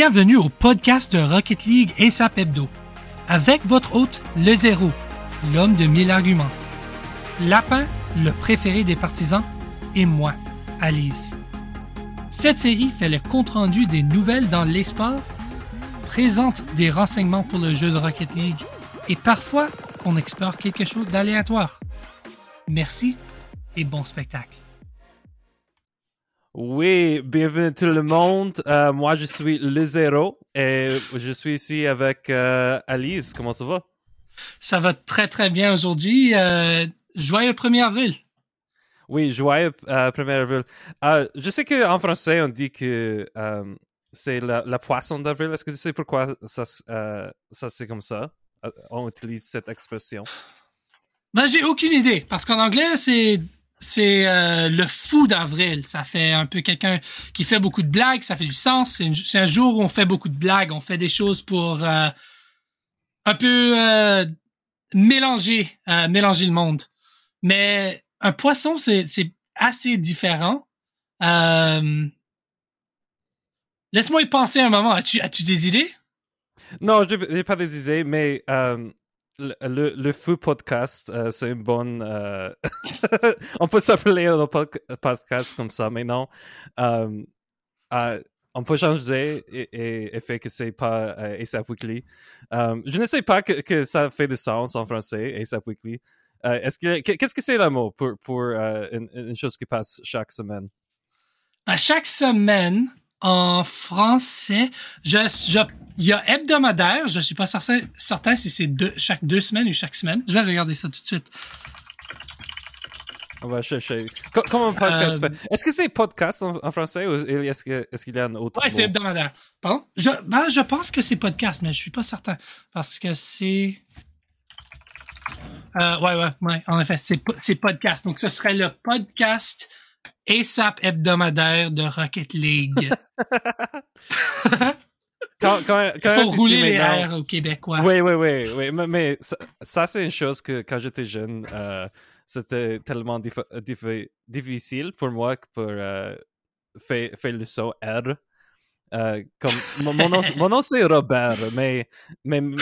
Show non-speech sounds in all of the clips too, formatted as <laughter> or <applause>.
Bienvenue au podcast de Rocket League et sa Hebdo. Avec votre hôte, le zéro, l'homme de mille arguments. Lapin, le préféré des partisans, et moi, Alice. Cette série fait le compte-rendu des nouvelles dans les présente des renseignements pour le jeu de Rocket League et parfois on explore quelque chose d'aléatoire. Merci et bon spectacle. Oui, bienvenue tout le monde. Euh, moi, je suis le zéro et je suis ici avec euh, Alice. Comment ça va? Ça va très très bien aujourd'hui. Euh, joyeux 1er avril. Oui, joyeux 1er avril. je sais qu'en français, on dit que c'est la, poisson d'avril. Est-ce que tu sais pourquoi ça, ça c'est comme ça? On utilise cette expression. Ben, j'ai aucune idée. Parce qu'en anglais, c'est c'est euh, le fou d'avril. Ça fait un peu quelqu'un qui fait beaucoup de blagues, ça fait du sens. C'est, un jour où on fait beaucoup de blagues, on fait des choses pour euh, un peu euh, mélanger, mélanger le monde. Mais un poisson, c'est, assez différent. Laisse-moi y penser un moment. As-tu, as-tu des idées? Non, je n'ai pas des idées, mais le, le, feu podcast, euh, c'est une bonne. Euh, <laughs> on peut s'appeler un podcast comme ça, mais non. Euh, on peut changer et, fait que c'est pas ASAP Weekly. je ne sais pas que, ça fait du sens en français, ASAP Weekly. est-ce que, qu'est-ce que c'est le mot pour, pour une, une, chose qui passe chaque semaine? À chaque semaine, en français, je, je il y a hebdomadaire. Je suis pas certain, certain si c'est chaque deux semaines ou chaque semaine. Je vais regarder ça tout de suite. On va chercher. Comment podcast euh, Est-ce que c'est podcast en, français ou est-ce qu'il y a un autre Ouais, c'est hebdomadaire. Pardon? Je, ben, je pense que c'est podcast, mais je suis pas certain. Parce que c'est. Euh, ouais, ouais, ouais. En effet, c'est podcast. Donc, ce serait le podcast ASAP hebdomadaire de Rocket League. <laughs> <laughs> quand, quand, Il faut rouler les airs au Québécois. Oui, oui, oui. oui. Mais, mais ça, c'est une chose que quand j'étais jeune, euh, c'était tellement difficile pour moi que pour euh, faire, faire, le saut R. Euh, comme, mon, nom, mon nom c'est Robert, mais, mais même,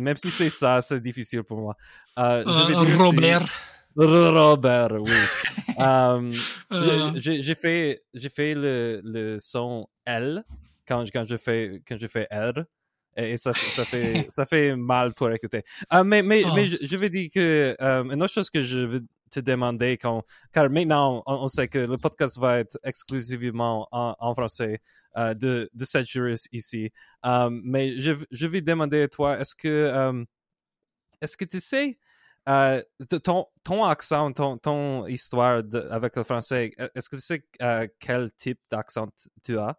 même si c'est ça, c'est difficile pour moi. Robert. Robert, oui. <laughs> j'ai fait, fait le, le son L quand, quand, je fais, quand je fais R. Et ça, ça, <laughs> fait, ça fait mal pour écouter. Ah, mais mais, mais oh. je, veux dire que euh, une autre chose que je veux te demander, quand, car maintenant on, sait que le podcast va être exclusivement en, en français euh, de, de cette juriste ici. Euh, mais je, je vais demander à toi, est-ce que, est-ce que tu sais ton, ton accent, ton, ton histoire avec le français, est-ce que tu sais quel type d'accent tu as?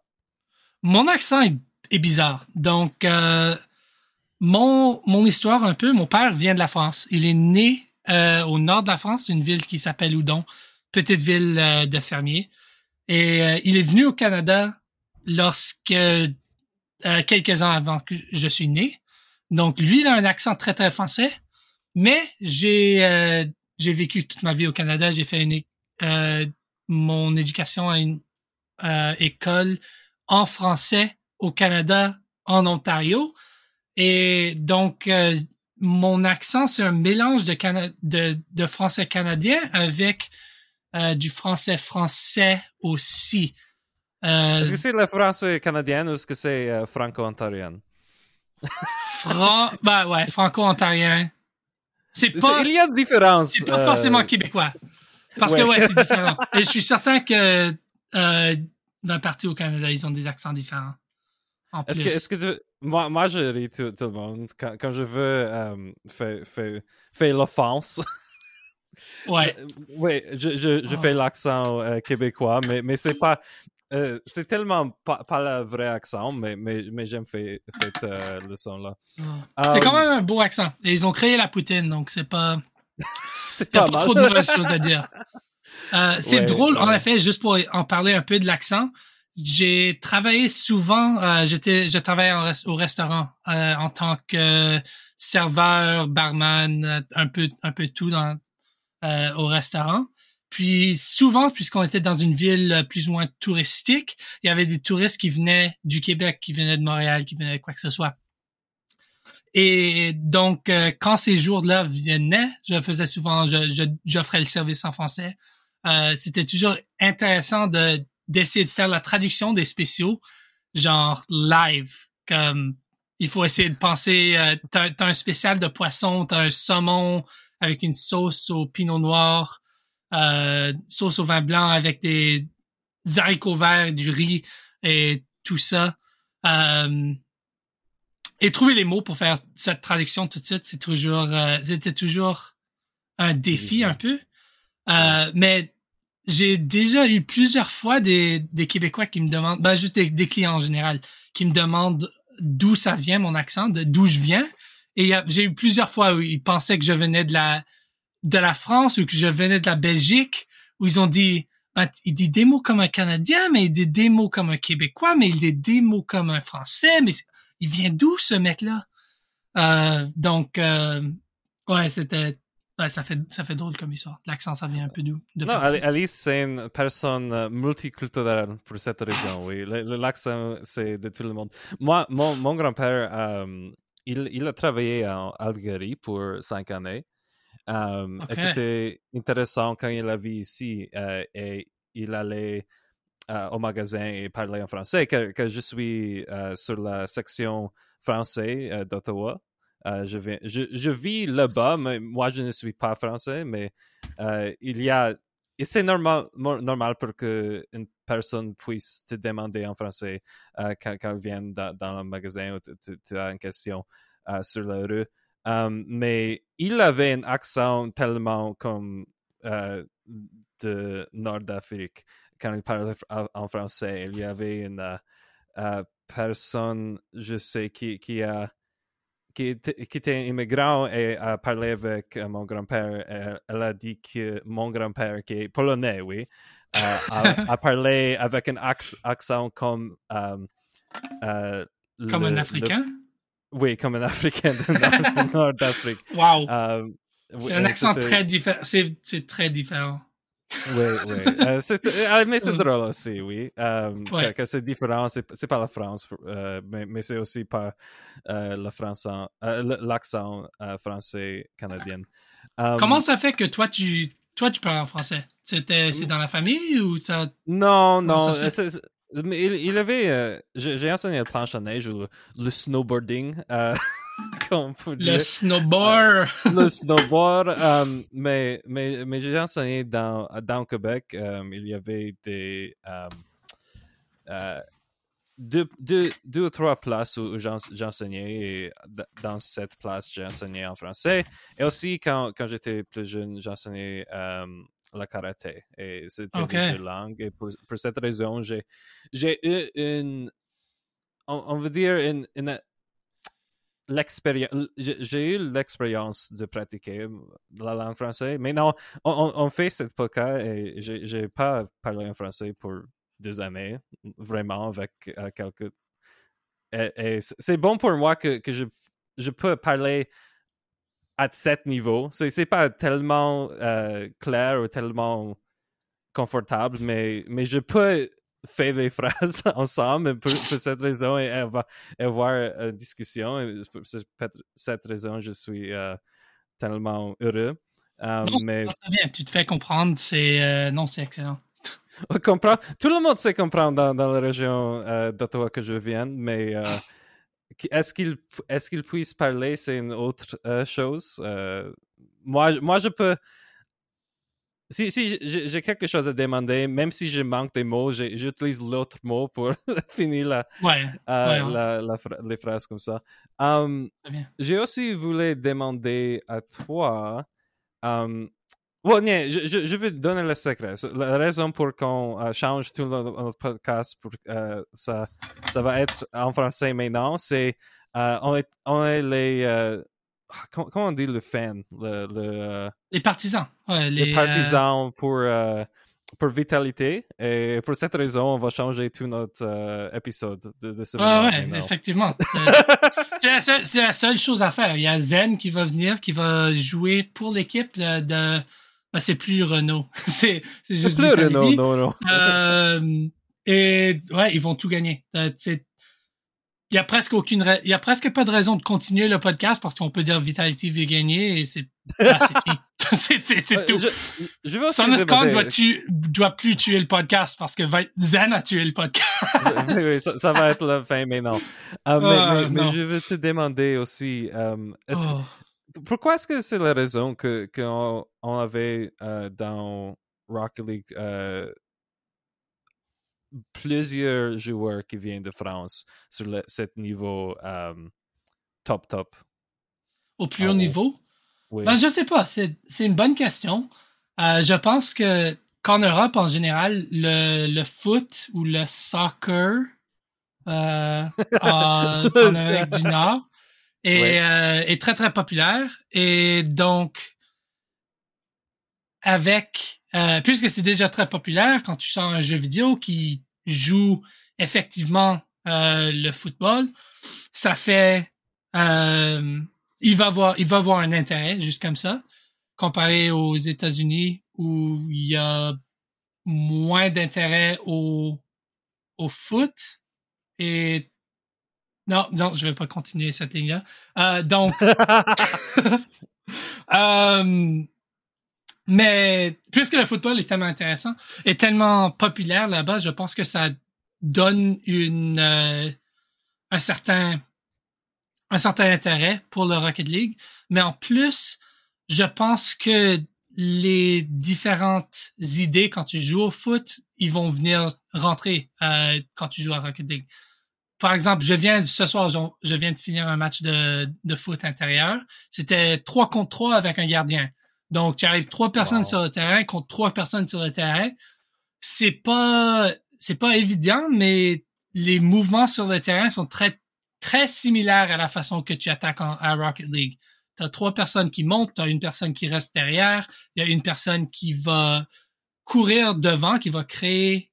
Mon accent est, bizarre. Donc, euh, mon, histoire un peu, mon père vient de la France. Il est né euh, au nord de la France, une ville qui s'appelle Oudon, petite ville euh, de fermiers. Et il est venu au Canada lorsque quelques ans avant que je suis né. Donc, lui, il a un accent très, très français. Mais j'ai j'ai vécu toute ma vie au Canada. J'ai fait une, mon éducation à une école en français au Canada, en Ontario. Et donc, euh, mon accent, c'est un mélange de, de, de, français canadien avec euh, du français français aussi. Euh, est-ce que c'est le français canadien ou est-ce que c'est franco-ontarien? Fran ben ouais, franco-ontarien. C'est pas. Il y a une différence. C'est pas forcément québécois. Parce que ouais, c'est différent. Et je suis certain que d'un parti au Canada, ils ont des accents différents. Est-ce que, est que moi, moi, je ris tout, le monde quand, quand je veux euh, faire, faire, faire l'offense. <laughs> ouais. oui, je, je, je fais ah. l'accent euh, québécois, mais, mais c'est pas. Euh, c'est tellement pas, pas le vrai accent, mais, mais, mais j'aime faire, faire le son là. Ah. C'est quand même un beau accent. Et ils ont créé la poutine, donc c'est pas. <laughs> c'est pas, pas trop de mauvaises <laughs> choses à dire. Euh, c'est drôle, en effet, juste pour en parler un peu de l'accent. J'ai travaillé souvent, euh, j'étais, je travaillais au restaurant euh, en tant que serveur, barman, un peu, un peu tout dans au restaurant. puis souvent, puisqu'on était dans une ville plus ou moins touristique, il y avait des touristes qui venaient du Québec, qui venaient de Montréal, qui venaient de quoi que ce soit. Et donc, euh, quand ces jours-là venaient, je faisais souvent, j'offrais le service en français. Euh, c'était toujours intéressant de d'essayer de faire la traduction des spéciaux, genre live. Comme il faut essayer de penser, euh, t'as, as un spécial de poisson, t'as un saumon avec une sauce au pinot noir, euh, sauce au vin blanc avec des haricots verts, du riz et tout ça. Euh, et trouver les mots pour faire cette traduction tout de suite, c'est toujours, euh, c'était toujours un défi un peu. Euh, mais j'ai déjà eu plusieurs fois des, des Québécois qui me demandent, ben juste des, clients en général, qui me demandent d'où ça vient mon accent, d'où je viens. Et j'ai eu plusieurs fois où ils pensaient que je venais de la de la France ou que je venais de la Belgique, où ils ont dit, ben, il dit des mots comme un Canadien, mais il dit des mots comme un Québécois, mais il dit des mots comme un Français, mais il vient d'où ce mec-là? Euh, donc, euh, ouais, c'était, ouais, ça fait, ça fait drôle comme histoire. L'accent, ça vient un peu d'où? Non, Alice, c'est une personne euh, multiculturelle pour cette raison, oui. L'accent, c'est de tout le monde. Moi, mon, mon grand-père, euh, il, il a travaillé en Algérie pour cinq années. Um, C'était intéressant quand il a vu ici et il allait euh, au magasin et parler en français, que, que je suis euh, sur la section français euh, je, je, je, vis là-bas, mais moi je ne suis pas français, mais il y a. C'est normal, normal pour qu'une personne puisse te demander en français quand, quand elle vient dans, le magasin ou tu as une question sur la rue. mais il avait un accent tellement comme de Nord-Afrique quand il parlait en français. Il y avait une euh, euh, personne, je sais, qui, qui, a, qui, était immigrant et a parlé avec euh, mon grand-père. Elle, a dit que mon grand-père, qui est polonais, oui, <laughs> a, parlé avec un accent comme. comme un Africain? oui, comme un Africain de <laughs> Nord, d'Afrique. wow! c'est un accent très différent. C'est très différent. Oui, oui. <laughs> Euh, euh, mais c'est drôle aussi, oui. Euh, que, c'est différent, c'est pas la France, mais, mais c'est aussi pas l'accent français canadien. Comment ça fait que toi, tu, toi, tu parles en français? C'était, c'est dans la famille ou ça? Non, non. Mais il, avait. J'ai enseigné le planche à neige ou le, snowboarding. <laughs> <laughs> le snowboard. le snowboard. Euh, mais mais, mais j'ai enseigné dans, dans Québec. Euh, il y avait des. Euh, deux, deux, deux, ou trois places où j'enseignais et dans cette place, j'ai enseigné en français. Et aussi, quand, quand j'étais plus jeune, j'enseignais la karaté. Et c'était okay. deux langues. Et pour, pour cette raison, j'ai eu une, on, on veut dire, une, une l'expérience, j'ai eu l'expérience de pratiquer la langue française, mais non, on, fait cette podcast et j'ai pas parlé en français pour deux années, vraiment, avec euh, quelques. Et, c'est bon pour moi que, que je, je peux parler à cet niveau. C'est pas tellement euh, clair ou tellement confortable, mais, mais je peux fait des phrases <laughs> ensemble pour, cette raison et elle va avoir une discussion. Et pour cette raison, je suis euh, tellement heureux. Euh, non, mais... bien, tu te fais comprendre, c'est euh, non, c'est excellent. <laughs> comprend... Tout le monde sait comprendre dans, dans la région d'Ottawa que je viens, mais est-ce qu'il est qu'il puisse parler, c'est une autre chose. moi, moi, je peux si, si j'ai quelque chose à demander, même si je manque des mots, j'utilise l'autre mot pour <laughs> finir la, ouais, euh, la, les phrases comme ça. Um, j'ai aussi voulu demander à toi. Um, je, je, vais donner le secret. La raison pour qu'on euh, change tout notre podcast pour euh, ça, ça va être en français maintenant, c'est on, est, on est les comment, on dit le fan? Le, euh, Les partisans. les, euh, partisans pour, euh, pour vitalité. Et pour cette raison, on va changer tout notre épisode de, ce Ah ouais, effectivement. <laughs> c'est la, seule chose à faire. Il y a Zen qui va venir, qui va jouer pour l'équipe de, Ben, c'est plus Renault. <laughs> c'est juste plus Renault, non, non. euh, et ouais, ils vont tout gagner. Euh, il y a presque aucune, il y a presque pas de raison de continuer le podcast parce qu'on peut dire Vitality veut gagner et c'est, ah, c'est fini. <laughs> <laughs> c'est tout. Je, je veux doit, tu, doit plus tuer le podcast parce que Zen a tué le podcast. <laughs> oui, oui ça, va être la fin, mais non. Euh, mais, ah, mais, je veux te demander aussi, euh, oh. pourquoi est-ce que c'est la raison que qu'on on avait euh, dans Rocket League plusieurs joueurs qui viennent de France sur le, ce niveau top top? Au plus haut ah, niveau? Ben, je sais pas. C'est une bonne question. Euh, je pense que qu'en Europe, en général, le, le foot ou le soccer euh, <laughs> en, Amérique du Nord est, euh, est très, très populaire. Et donc, avec... Euh, puisque c'est déjà très populaire, quand tu sors un jeu vidéo qui joue effectivement euh, le football, ça fait... Euh, il va avoir, il va avoir un intérêt, juste comme ça, comparé aux États-Unis où il y a moins d'intérêt au, au foot et non, non, je vais pas continuer cette ligne-là. Euh, donc, <laughs> <laughs> euh, mais puisque le football est tellement intéressant et tellement populaire là-bas, je pense que ça donne une euh, un certain un certain intérêt pour le Rocket League, mais en plus, je pense que les différentes idées quand tu joues au foot, ils vont venir rentrer euh, quand tu joues à Rocket League. Par exemple, je viens ce soir, je viens de finir un match de, de foot intérieur. C'était trois contre trois avec un gardien. Donc, tu arrives trois personnes sur le terrain contre trois personnes sur le terrain. C'est pas, c'est pas évident, mais les mouvements sur le terrain sont très très similaire à la façon que tu attaques à Rocket League. Tu as trois personnes qui montent, tu as une personne qui reste derrière, il y a une personne qui va courir devant, qui va créer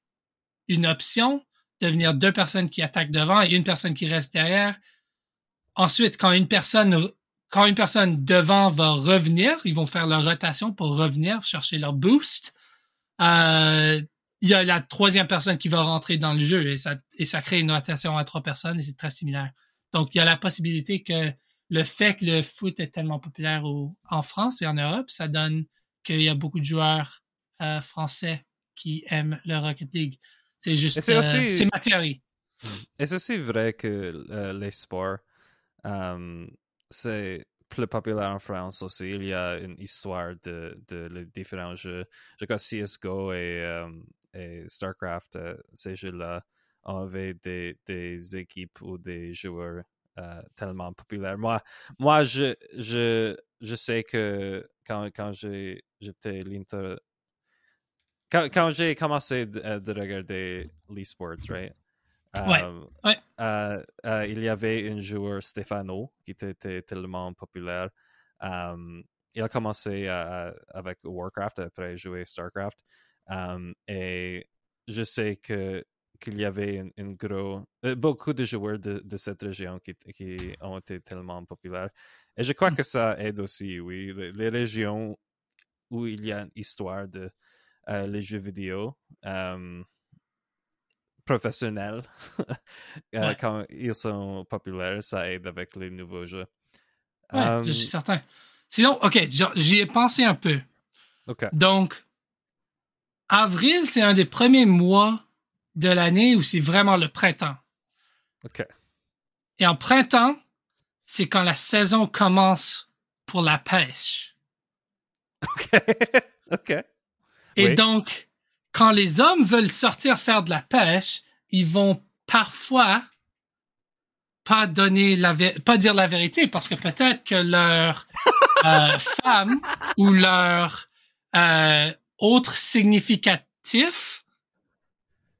une option, devenir deux personnes qui attaquent devant et une personne qui reste derrière. Ensuite, quand une personne quand une personne devant va revenir, ils vont faire leur rotation pour revenir chercher leur boost. Euh, il y a la troisième personne qui va rentrer dans le jeu et ça, et ça crée une rotation à trois personnes et c'est très similaire. Donc, il y a la possibilité que le fait que le foot est tellement populaire en France et en Europe, ça donne qu'il y a beaucoup de joueurs euh, français qui aiment le Rocket League. C'est juste, c'est euh, ma théorie. Est-ce aussi vrai que euh, les sports, c'est plus populaire en France aussi. Il y a une histoire de, de les différents jeux. Je crois CSGO et, et StarCraft, ces jeux-là avait des, des équipes ou des joueurs euh, tellement populaires. Moi, moi je, je, je sais que quand, quand j'étais l'Inter. Quand, quand j'ai commencé de, euh, de regarder l'eSports, right? Ouais. Euh, il y avait un joueur, Stefano, qui était, tellement populaire. il a commencé avec Warcraft, après jouer StarCraft. et je sais que qu'il y avait une, gros, euh, beaucoup de joueurs de, de cette région qui, qui, ont été tellement populaires. Et je crois mmh. que ça aide aussi, oui. Les, régions où il y a une histoire de euh, les jeux vidéo euh, professionnels, <laughs> quand ils sont populaires, ça aide avec les nouveaux jeux. Ouais, je suis certain. Sinon, OK, j'y ai pensé un peu. OK. Donc, avril, c'est un des premiers mois de l'année où c'est vraiment le printemps. OK. Et en printemps, c'est quand la saison commence pour la pêche. <laughs> OK. OK. Et donc, quand les hommes veulent sortir faire de la pêche, ils vont parfois pas donner la pas dire la vérité parce que peut-être que leur <laughs> euh, femme ou leur euh, autre significatif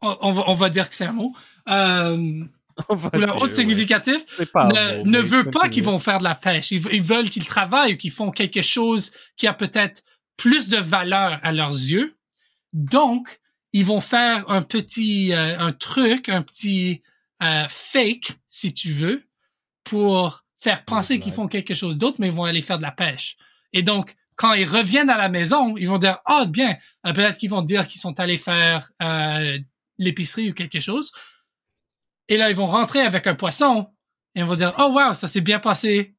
on va, on va dire que c'est un mot, euh, ou le haute significatif, ne, ne veut pas qu'ils vont faire de la pêche. Ils, veulent qu'ils travaillent ou qu'ils font quelque chose qui a peut-être plus de valeur à leurs yeux. Donc, ils vont faire un petit, euh, un truc, un petit euh, fake, si tu veux, pour faire penser qu'ils font quelque chose d'autre, mais ils vont aller faire de la pêche. Et donc, quand ils reviennent à la maison, ils vont dire, oh, bien, euh, peut-être qu'ils vont dire qu'ils sont allés faire euh, l'épicerie ou quelque chose. Et là, ils vont rentrer avec un poisson et ils vont dire, oh, wow, ça s'est bien passé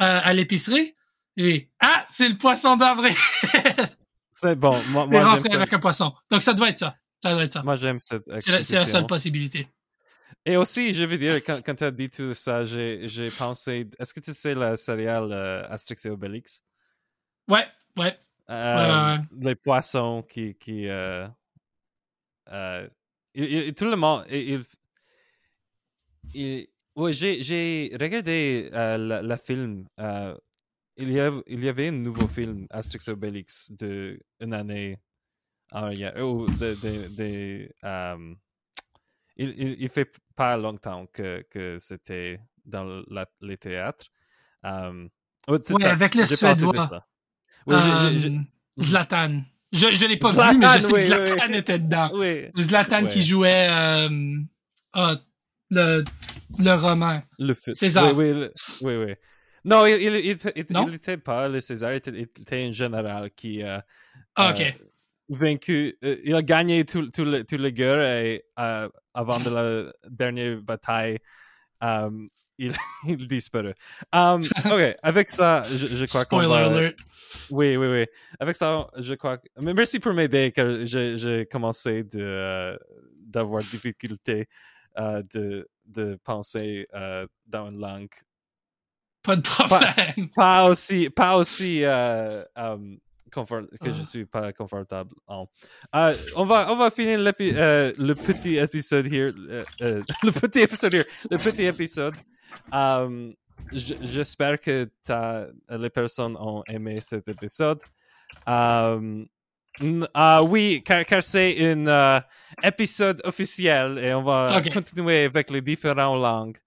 euh, à l'épicerie. Et, ah, c'est le poisson d'avril. <laughs> c'est bon. Moi, moi rentrer avec un poisson. Donc, ça doit être ça. Ça doit être ça. Moi, j'aime cette C'est la, seule possibilité. Et aussi, je veux dire, quand, quand tu as dit tout ça, j'ai pensé. Est-ce que tu sais la céréale Asterix et Obélix? Ouais, ouais. Euh, les poissons qui. qui euh, euh, tout le monde. Ouais, j'ai regardé le film. Il, y avait, il y avait un nouveau film, Asterix Obélix, de une année en arrière. Ou de, de, de il, il, il, fait pas longtemps que, que c'était dans la, les théâtres. Um, oui, avec le Suédois. Oui, euh, Zlatan. Je ne l'ai pas vu, mais je sais que Zlatan était dedans. Zlatan qui jouait euh, oh, le, le roman. Le. César. Oui, oui, Non, il n'était pas le César, il était, un général qui a ah, okay. vaincu. Euh, il a gagné toutes tout les, tout les guerres et avant de la <laughs> dernière bataille, il, <laughs> il disparaît. Um, ok, avec ça, je, je crois qu'on va... alert. Oui, oui, oui. Avec ça, je crois. Mais merci pour m'aider, car j'ai commencé de, euh, d'avoir difficulté euh, de, de penser euh, dans une langue. Pas de problème. Pas, pas aussi, pas aussi um, que je ah. suis pas confortable en. Uh, on va on va finir euh, le petit épisode here, euh, euh, <laughs> le petit épisode here, le petit épisode. Um, J'espère que les personnes ont aimé cet épisode. Um, uh, oui, car, car c'est un uh, épisode officiel et on va continuer avec les différentes langues.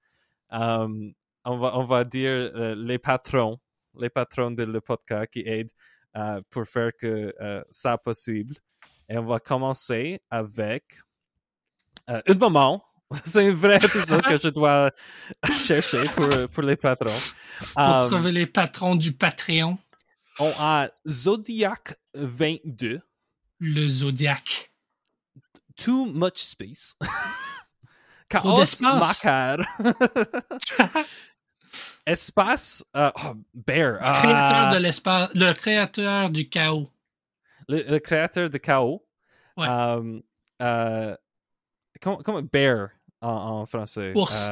Um, on, va, on va dire uh, les patrons, les patrons de le podcast qui aident. Euh, pour faire que euh, ça possible. Et on va commencer avec euh, un moment. <laughs> C'est un vrai épisode que je dois <laughs> chercher pour, pour les patrons. Pour trouver les patrons du Patreon. On a Zodiac 22. Le Zodiac. Too much space. Chaos Macar. <laughs> Espace. Euh, oh, Bear. Le créateur euh, de l'espace. Le créateur du chaos. Le, créateur du chaos. Ouais. Euh, euh, comment, comment, Bear en, en français? Ours.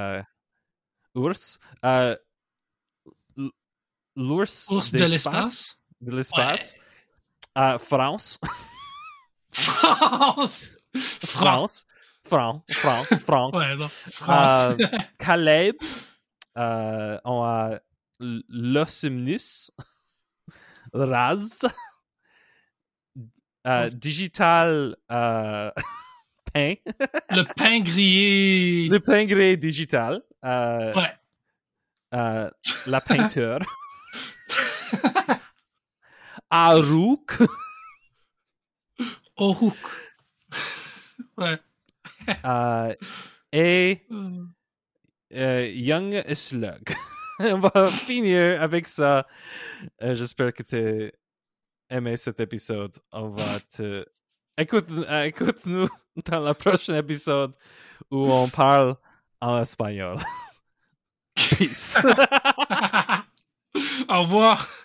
ours. L'ours Ours de l'espace? De l'espace. Ouais. <laughs> France. France. France. France. France. France. Ouais, non. France. Caleb. Euh, on a l'Osumnus, <laughs> Raz, euh, Digital euh, <laughs> Pain. Le pain grillé. <laughs> Le pain grillé digital. ouais. la peinture. Arouk. Orouk. Ouais. et euh, Young Slug. <laughs> On va finir avec ça. Euh, j'espère que tu as aimé cet épisode. On va te. Euh, écoute-nous <laughs> dans le prochain épisode où on parle en espagnol. <laughs> Peace. Au revoir.